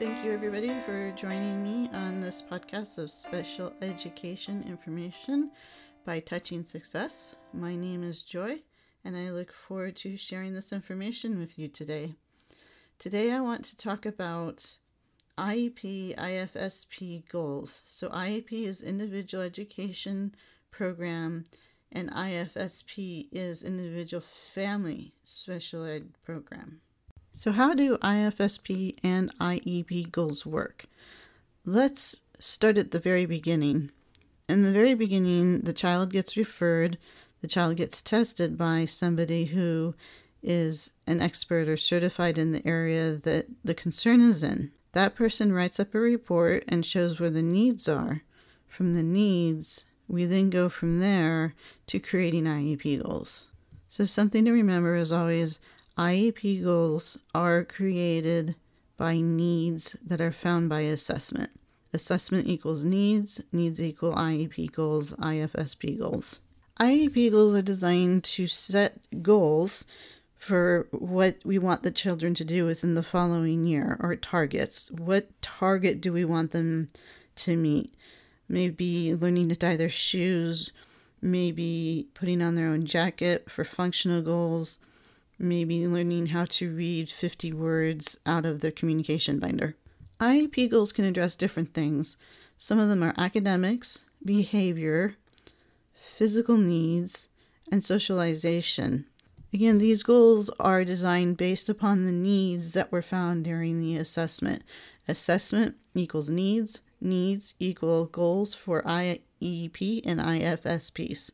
Thank you, everybody, for joining me on this podcast of special education information by Touching Success. My name is Joy, and I look forward to sharing this information with you today. Today, I want to talk about IEP IFSP goals. So, IEP is Individual Education Program, and IFSP is Individual Family Special Ed Program. So, how do IFSP and IEP goals work? Let's start at the very beginning. In the very beginning, the child gets referred, the child gets tested by somebody who is an expert or certified in the area that the concern is in. That person writes up a report and shows where the needs are. From the needs, we then go from there to creating IEP goals. So, something to remember is always IEP goals are created by needs that are found by assessment. Assessment equals needs, needs equal IEP goals, IFSP goals. IEP goals are designed to set goals for what we want the children to do within the following year or targets. What target do we want them to meet? Maybe learning to tie their shoes, maybe putting on their own jacket for functional goals maybe learning how to read 50 words out of the communication binder. IEP goals can address different things. Some of them are academics, behavior, physical needs, and socialization. Again, these goals are designed based upon the needs that were found during the assessment. Assessment equals needs, needs equal goals for IEP and IFSPs.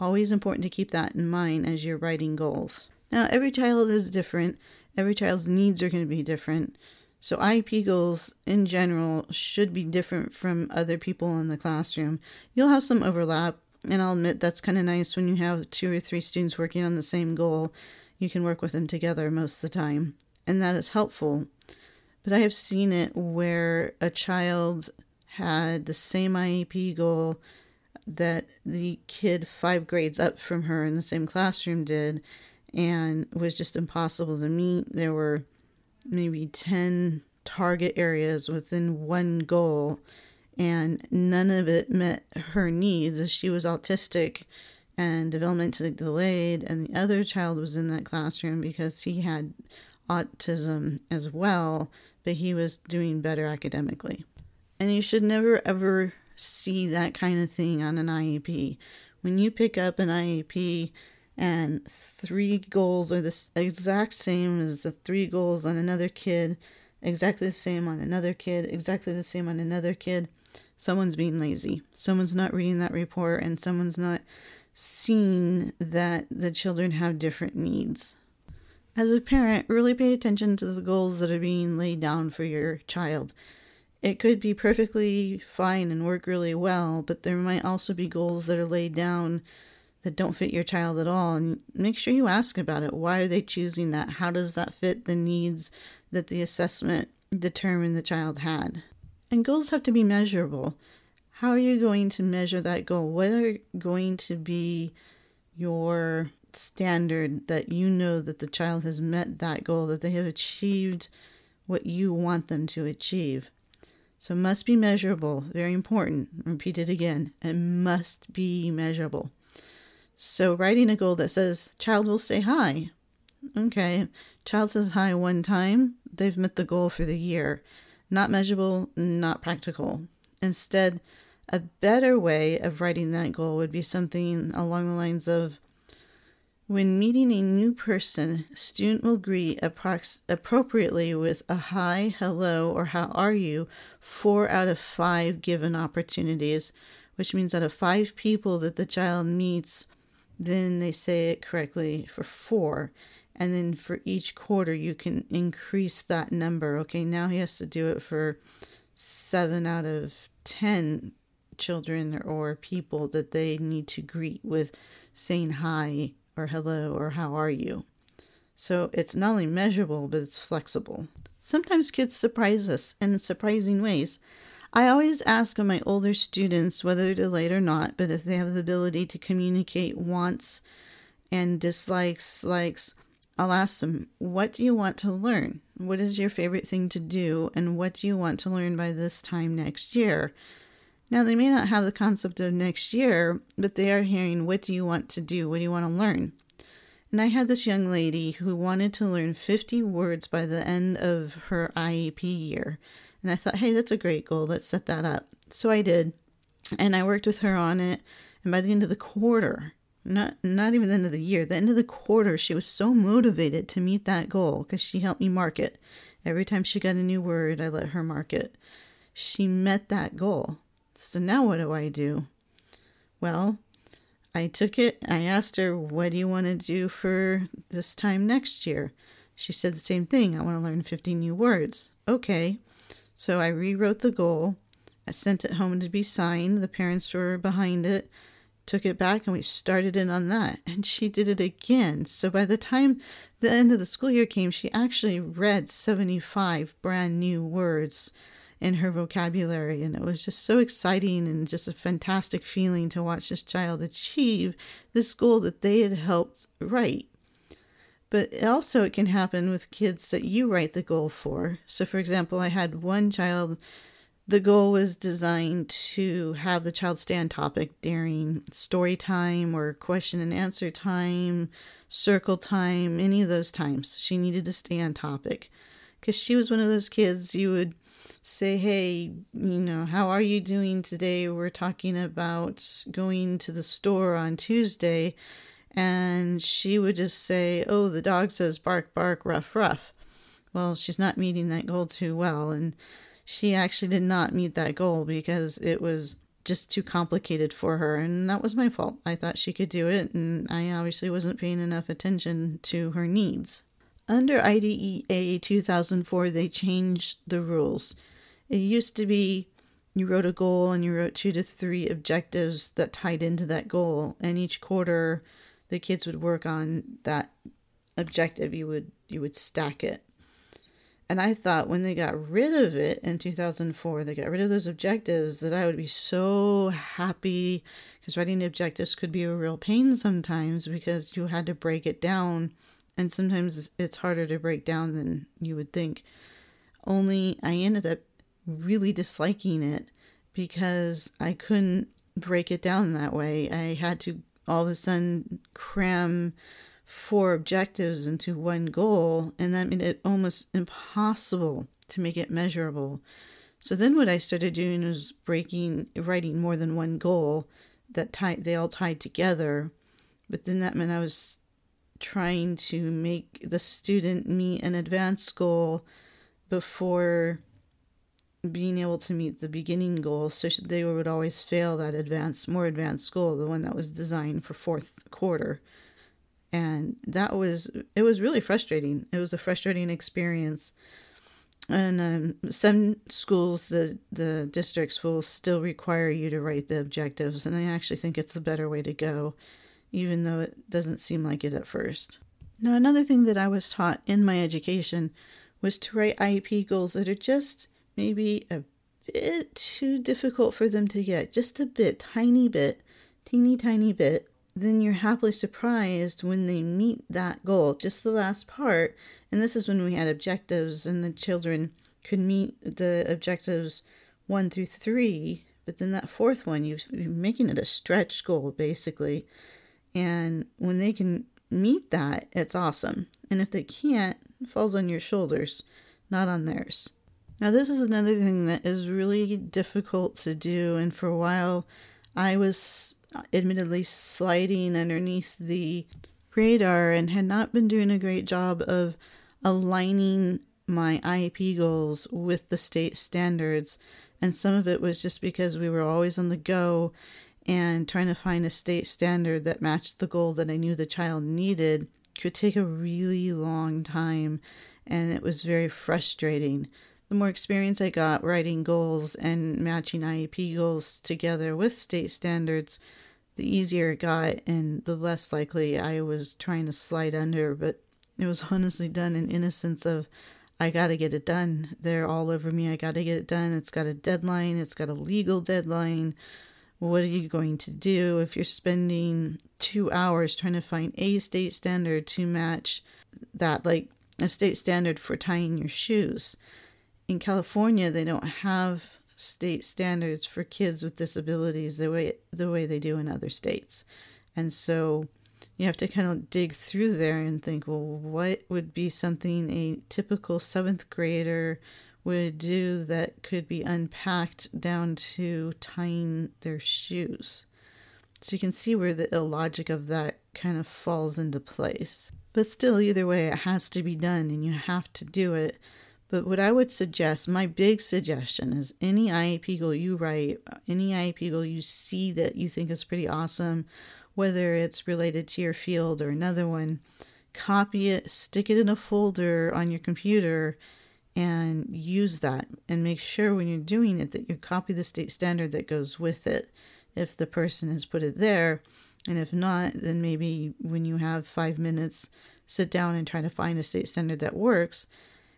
Always important to keep that in mind as you're writing goals. Now, every child is different, every child's needs are going to be different. So, IEP goals in general should be different from other people in the classroom. You'll have some overlap, and I'll admit that's kind of nice when you have two or three students working on the same goal. You can work with them together most of the time, and that is helpful. But I have seen it where a child had the same IEP goal that the kid five grades up from her in the same classroom did, and was just impossible to meet. There were maybe 10 target areas within one goal, and none of it met her needs. She was autistic and developmentally delayed, and the other child was in that classroom because he had autism as well, but he was doing better academically. And you should never ever see that kind of thing on an IEP. When you pick up an IEP, and three goals are the exact same as the three goals on another kid, exactly the same on another kid, exactly the same on another kid, someone's being lazy. Someone's not reading that report and someone's not seeing that the children have different needs. As a parent, really pay attention to the goals that are being laid down for your child. It could be perfectly fine and work really well, but there might also be goals that are laid down that don't fit your child at all and make sure you ask about it. Why are they choosing that? How does that fit the needs that the assessment determined the child had? And goals have to be measurable. How are you going to measure that goal? What are going to be your standard that you know that the child has met that goal that they have achieved what you want them to achieve? So must be measurable very important repeat it again it must be measurable so writing a goal that says child will say hi. Okay, child says hi one time, they've met the goal for the year. Not measurable, not practical. Instead, a better way of writing that goal would be something along the lines of when meeting a new person, student will greet approx- appropriately with a hi, hello, or how are you four out of five given opportunities, which means out of five people that the child meets, then they say it correctly for four. And then for each quarter, you can increase that number. Okay, now he has to do it for seven out of 10 children or people that they need to greet with saying hi or hello or how are you. So it's not only measurable, but it's flexible. Sometimes kids surprise us in surprising ways. I always ask of my older students, whether they're late or not, but if they have the ability to communicate wants and dislikes, likes, I'll ask them, What do you want to learn? What is your favorite thing to do? And what do you want to learn by this time next year? Now, they may not have the concept of next year, but they are hearing, What do you want to do? What do you want to learn? And I had this young lady who wanted to learn 50 words by the end of her IEP year. And I thought, hey, that's a great goal. Let's set that up. So I did. And I worked with her on it. And by the end of the quarter, not not even the end of the year, the end of the quarter, she was so motivated to meet that goal because she helped me mark it. Every time she got a new word, I let her mark it. She met that goal. So now what do I do? Well, I took it. I asked her, What do you want to do for this time next year? She said the same thing. I want to learn 50 new words. Okay. So I rewrote the goal. I sent it home to be signed. The parents were behind it. Took it back and we started in on that. And she did it again. So by the time the end of the school year came, she actually read 75 brand new words in her vocabulary. And it was just so exciting and just a fantastic feeling to watch this child achieve this goal that they had helped write. But also, it can happen with kids that you write the goal for. So, for example, I had one child, the goal was designed to have the child stay on topic during story time or question and answer time, circle time, any of those times. She needed to stay on topic because she was one of those kids you would say, hey, you know, how are you doing today? We're talking about going to the store on Tuesday. And she would just say, oh, the dog says bark, bark, rough, rough. Well, she's not meeting that goal too well. And she actually did not meet that goal because it was just too complicated for her. And that was my fault. I thought she could do it. And I obviously wasn't paying enough attention to her needs. Under IDEA 2004, they changed the rules. It used to be you wrote a goal and you wrote two to three objectives that tied into that goal, and each quarter the kids would work on that objective. You would you would stack it. And I thought when they got rid of it in 2004, they got rid of those objectives, that I would be so happy because writing objectives could be a real pain sometimes because you had to break it down. And sometimes it's harder to break down than you would think. Only I ended up really disliking it because I couldn't break it down that way. I had to all of a sudden cram four objectives into one goal, and that made it almost impossible to make it measurable. So then what I started doing was breaking writing more than one goal that tied they all tied together. But then that meant I was trying to make the student meet an advanced goal before being able to meet the beginning goal so they would always fail that advanced more advanced goal the one that was designed for fourth quarter. And that was it was really frustrating. It was a frustrating experience. And um, some schools the the districts will still require you to write the objectives and i actually think it's a better way to go even though it doesn't seem like it at first. Now another thing that i was taught in my education was to write iep goals that are just maybe a bit too difficult for them to get, just a bit, tiny bit, teeny tiny bit, then you're happily surprised when they meet that goal, just the last part. And this is when we had objectives and the children could meet the objectives one through three. But then that fourth one, you're making it a stretch goal basically. And when they can meet that, it's awesome. And if they can't, it falls on your shoulders, not on theirs. Now, this is another thing that is really difficult to do, and for a while I was admittedly sliding underneath the radar and had not been doing a great job of aligning my IEP goals with the state standards. And some of it was just because we were always on the go and trying to find a state standard that matched the goal that I knew the child needed could take a really long time and it was very frustrating the more experience I got writing goals and matching IEP goals together with state standards, the easier it got and the less likely I was trying to slide under. But it was honestly done in innocence of I got to get it done. They're all over me. I got to get it done. It's got a deadline, it's got a legal deadline. What are you going to do if you're spending two hours trying to find a state standard to match that, like a state standard for tying your shoes. In California, they don't have state standards for kids with disabilities the way the way they do in other states. And so you have to kind of dig through there and think, well, what would be something a typical seventh grader would do that could be unpacked down to tying their shoes? So you can see where the illogic of that kind of falls into place. But still, either way, it has to be done and you have to do it. But what I would suggest, my big suggestion is any IEP goal you write, uh, any IEP goal you see that you think is pretty awesome, whether it's related to your field or another one, copy it, stick it in a folder on your computer, and use that. And make sure when you're doing it that you copy the state standard that goes with it if the person has put it there. And if not, then maybe when you have five minutes, sit down and try to find a state standard that works.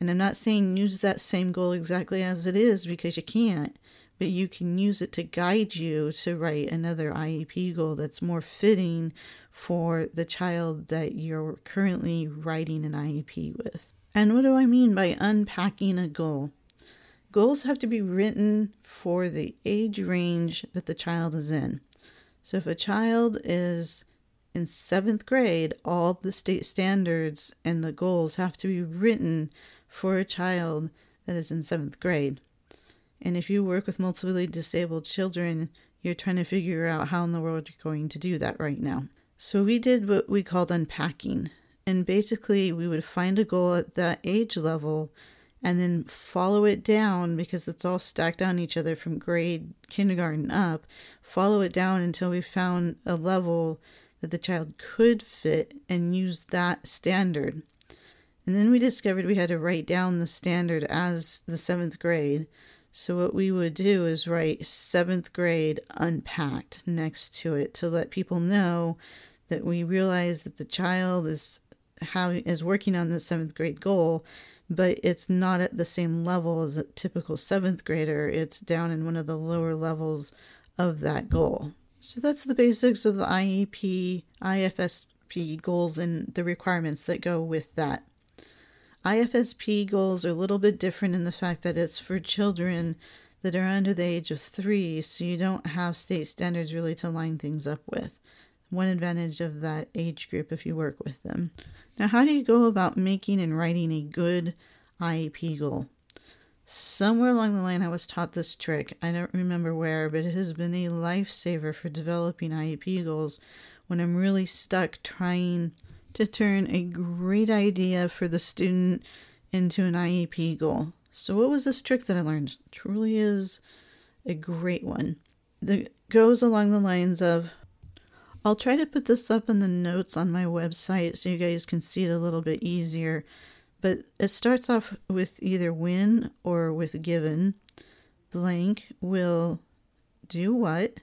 And I'm not saying use that same goal exactly as it is because you can't but you can use it to guide you to write another IEP goal that's more fitting for the child that you're currently writing an IEP with. And what do I mean by unpacking a goal? Goals have to be written for the age range that the child is in. So if a child is in seventh grade, all the state standards and the goals have to be written for a child that is in seventh grade. And if you work with multiply disabled children, you're trying to figure out how in the world you're going to do that right now. So we did what we called unpacking. And basically, we would find a goal at that age level and then follow it down because it's all stacked on each other from grade kindergarten up. Follow it down until we found a level that the child could fit and use that standard. And then we discovered we had to write down the standard as the seventh grade. So, what we would do is write seventh grade unpacked next to it to let people know that we realize that the child is how is working on the seventh grade goal, but it's not at the same level as a typical seventh grader. It's down in one of the lower levels of that goal. So that's the basics of the IEP, IFSP goals and the requirements that go with that. IFSP goals are a little bit different in the fact that it's for children that are under the age of three, so you don't have state standards really to line things up with. One advantage of that age group if you work with them. Now, how do you go about making and writing a good IEP goal? Somewhere along the line, I was taught this trick. I don't remember where, but it has been a lifesaver for developing IEP goals when I'm really stuck trying to turn a great idea for the student into an IEP goal. So, what was this trick that I learned? Truly is a great one. That goes along the lines of I'll try to put this up in the notes on my website so you guys can see it a little bit easier. But it starts off with either when or with given. Blank will do what?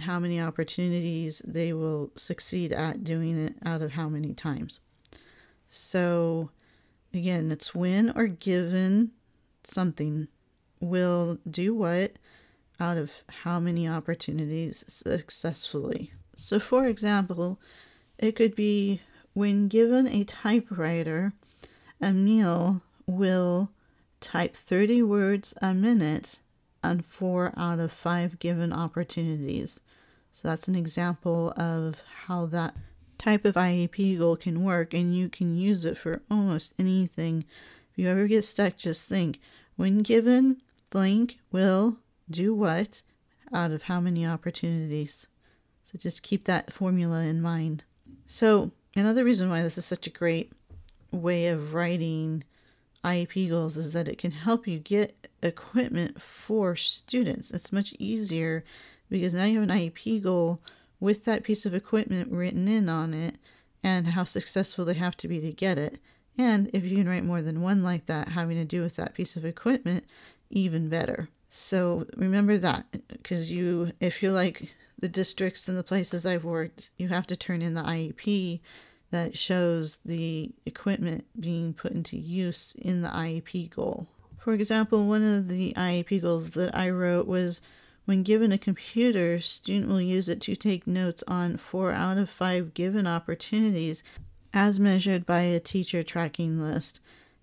How many opportunities they will succeed at doing it out of how many times. So, again, it's when or given something will do what out of how many opportunities successfully. So, for example, it could be when given a typewriter, Emil will type 30 words a minute on four out of five given opportunities. So that's an example of how that type of IEP goal can work, and you can use it for almost anything. If you ever get stuck, just think when given, blank will do what out of how many opportunities. So just keep that formula in mind. So, another reason why this is such a great way of writing IEP goals is that it can help you get equipment for students. It's much easier because now you have an IEP goal with that piece of equipment written in on it and how successful they have to be to get it. And if you can write more than one like that, having to do with that piece of equipment, even better. So remember that because you, if you're like the districts and the places I've worked, you have to turn in the IEP that shows the equipment being put into use in the IEP goal. For example, one of the IEP goals that I wrote was when given a computer, student will use it to take notes on four out of five given opportunities as measured by a teacher tracking list.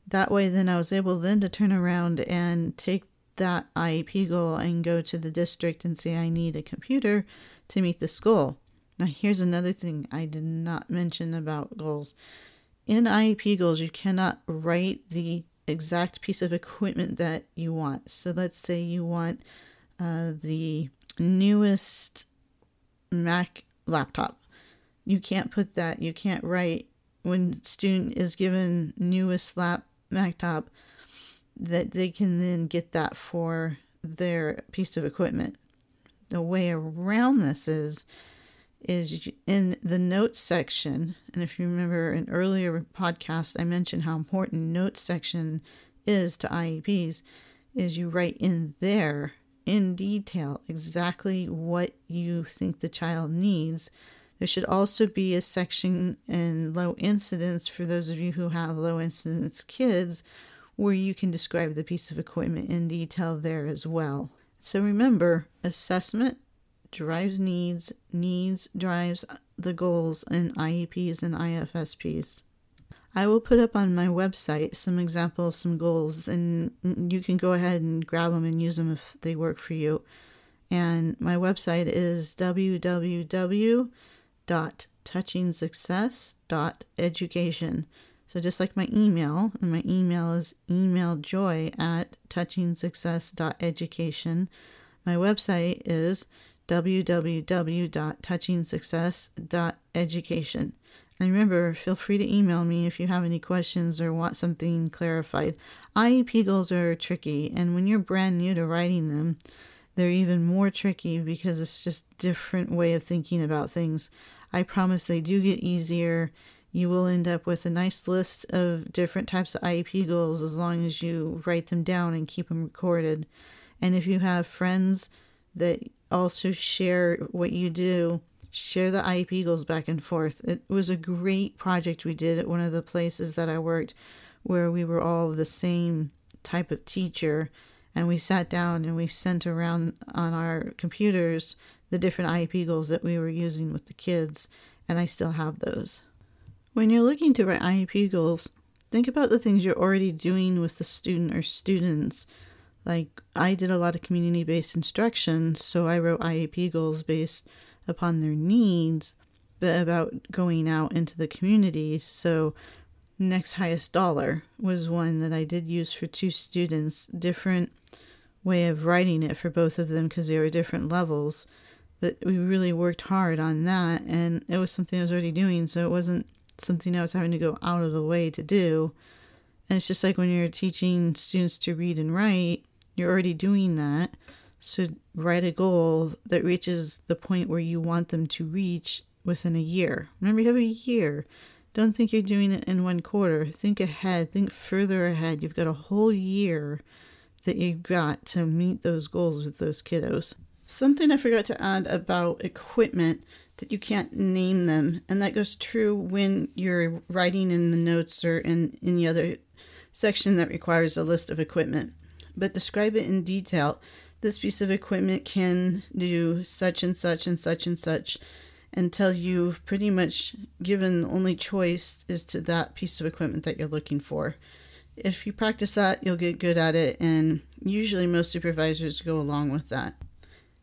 That way, then I was able then to turn around and take that IEP goal and go to the district and say, I need a computer to meet this goal. Now, here's another thing I did not mention about goals. In IEP goals, you cannot write the exact piece of equipment that you want. So let's say you want uh, the newest Mac laptop. You can't put that, you can't write when student is given newest lap Mac top that they can then get that for their piece of equipment. The way around this is is in the notes section. And if you remember an earlier podcast, I mentioned how important notes section is to IEPs, is you write in there in detail exactly what you think the child needs. There should also be a section in low incidence for those of you who have low incidence kids where you can describe the piece of equipment in detail there as well. So remember, assessment drives needs, needs drives the goals in IEPs and IFSPs. I will put up on my website some example of some goals, and you can go ahead and grab them and use them if they work for you. And my website is www.touchingsuccess.education. So just like my email, and my email is emailjoy at touchingsuccess.education. My website is www.touchingsuccess.education. And remember, feel free to email me if you have any questions or want something clarified. IEP goals are tricky, and when you're brand new to writing them, they're even more tricky because it's just different way of thinking about things. I promise they do get easier. You will end up with a nice list of different types of IEP goals as long as you write them down and keep them recorded. And if you have friends that also share what you do, share the IEP goals back and forth. It was a great project we did at one of the places that I worked where we were all the same type of teacher and we sat down and we sent around on our computers the different IEP goals that we were using with the kids and I still have those. When you're looking to write IEP goals, think about the things you're already doing with the student or students like I did a lot of community based instruction, so I wrote IEP goals based upon their needs, but about going out into the community. So next highest dollar was one that I did use for two students, different way of writing it for both of them because they were different levels. But we really worked hard on that, and it was something I was already doing, so it wasn't something I was having to go out of the way to do. And it's just like when you're teaching students to read and write, you're already doing that. So write a goal that reaches the point where you want them to reach within a year. Remember, you have a year. Don't think you're doing it in one quarter. Think ahead, think further ahead. You've got a whole year that you've got to meet those goals with those kiddos. Something I forgot to add about equipment that you can't name them, and that goes true when you're writing in the notes or in any other section that requires a list of equipment but describe it in detail. This piece of equipment can do such and such and such and such until you've pretty much given only choice is to that piece of equipment that you're looking for. If you practice that, you'll get good at it, and usually most supervisors go along with that.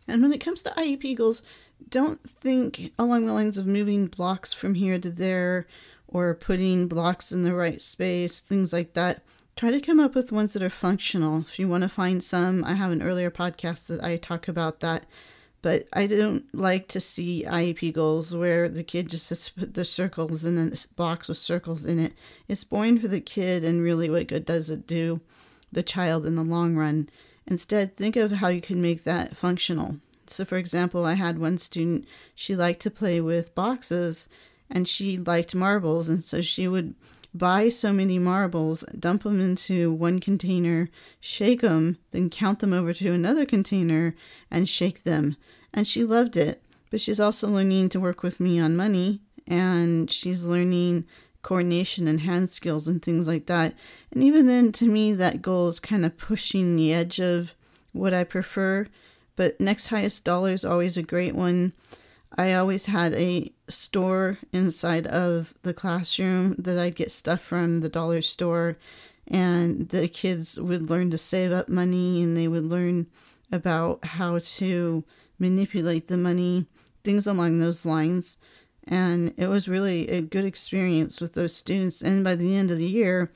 And when it comes to IEP goals, don't think along the lines of moving blocks from here to there or putting blocks in the right space, things like that try to come up with ones that are functional. If you want to find some, I have an earlier podcast that I talk about that. But I don't like to see IEP goals where the kid just has put the circles in a box with circles in it. It's boring for the kid, and really, what good does it do the child in the long run? Instead, think of how you can make that functional. So, for example, I had one student, she liked to play with boxes and she liked marbles, and so she would buy so many marbles, dump them into one container, shake them, then count them over to another container and shake them. And she loved it. But she's also learning to work with me on money and she's learning coordination and hand skills and things like that. And even then, to me, that goal is kind of pushing the edge of what I prefer. But next highest dollar is always a great one. I always had a store inside of the classroom that I'd get stuff from the dollar store, and the kids would learn to save up money and they would learn about how to manipulate the money, things along those lines. And it was really a good experience with those students. And by the end of the year,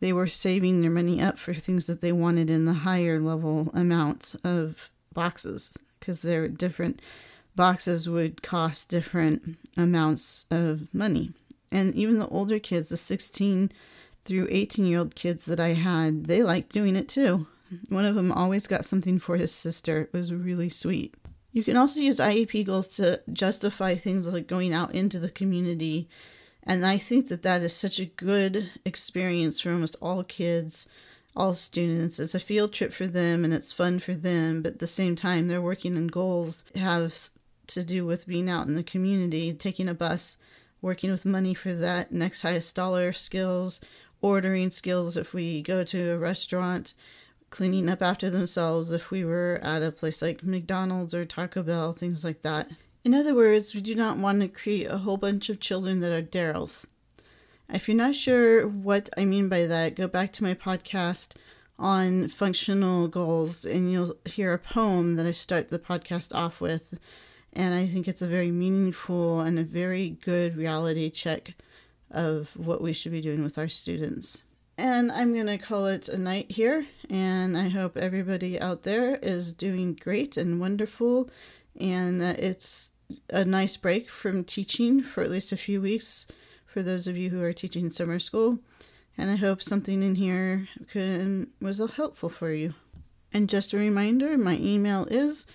they were saving their money up for things that they wanted in the higher level amount of boxes because they're different boxes would cost different amounts of money. And even the older kids, the 16 through 18 year old kids that I had, they liked doing it too. One of them always got something for his sister. It was really sweet. You can also use IEP goals to justify things like going out into the community. And I think that that is such a good experience for almost all kids, all students. It's a field trip for them and it's fun for them. But at the same time, they're working on goals have to do with being out in the community, taking a bus, working with money for that, next highest dollar skills, ordering skills if we go to a restaurant, cleaning up after themselves if we were at a place like McDonald's or Taco Bell, things like that. In other words, we do not want to create a whole bunch of children that are Daryls. If you're not sure what I mean by that, go back to my podcast on functional goals and you'll hear a poem that I start the podcast off with and I think it's a very meaningful and a very good reality check of what we should be doing with our students. And I'm going to call it a night here. And I hope everybody out there is doing great and wonderful. And that it's a nice break from teaching for at least a few weeks for those of you who are teaching summer school. And I hope something in here can, was helpful for you. And just a reminder my email is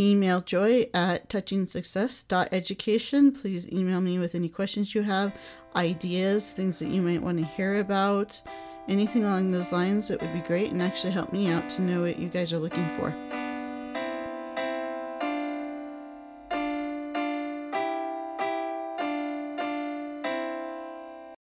email joy at touchingsuccess.education. Please email me with any questions you have, ideas, things that you might want to hear about, anything along those lines. It would be great and actually help me out to know what you guys are looking for.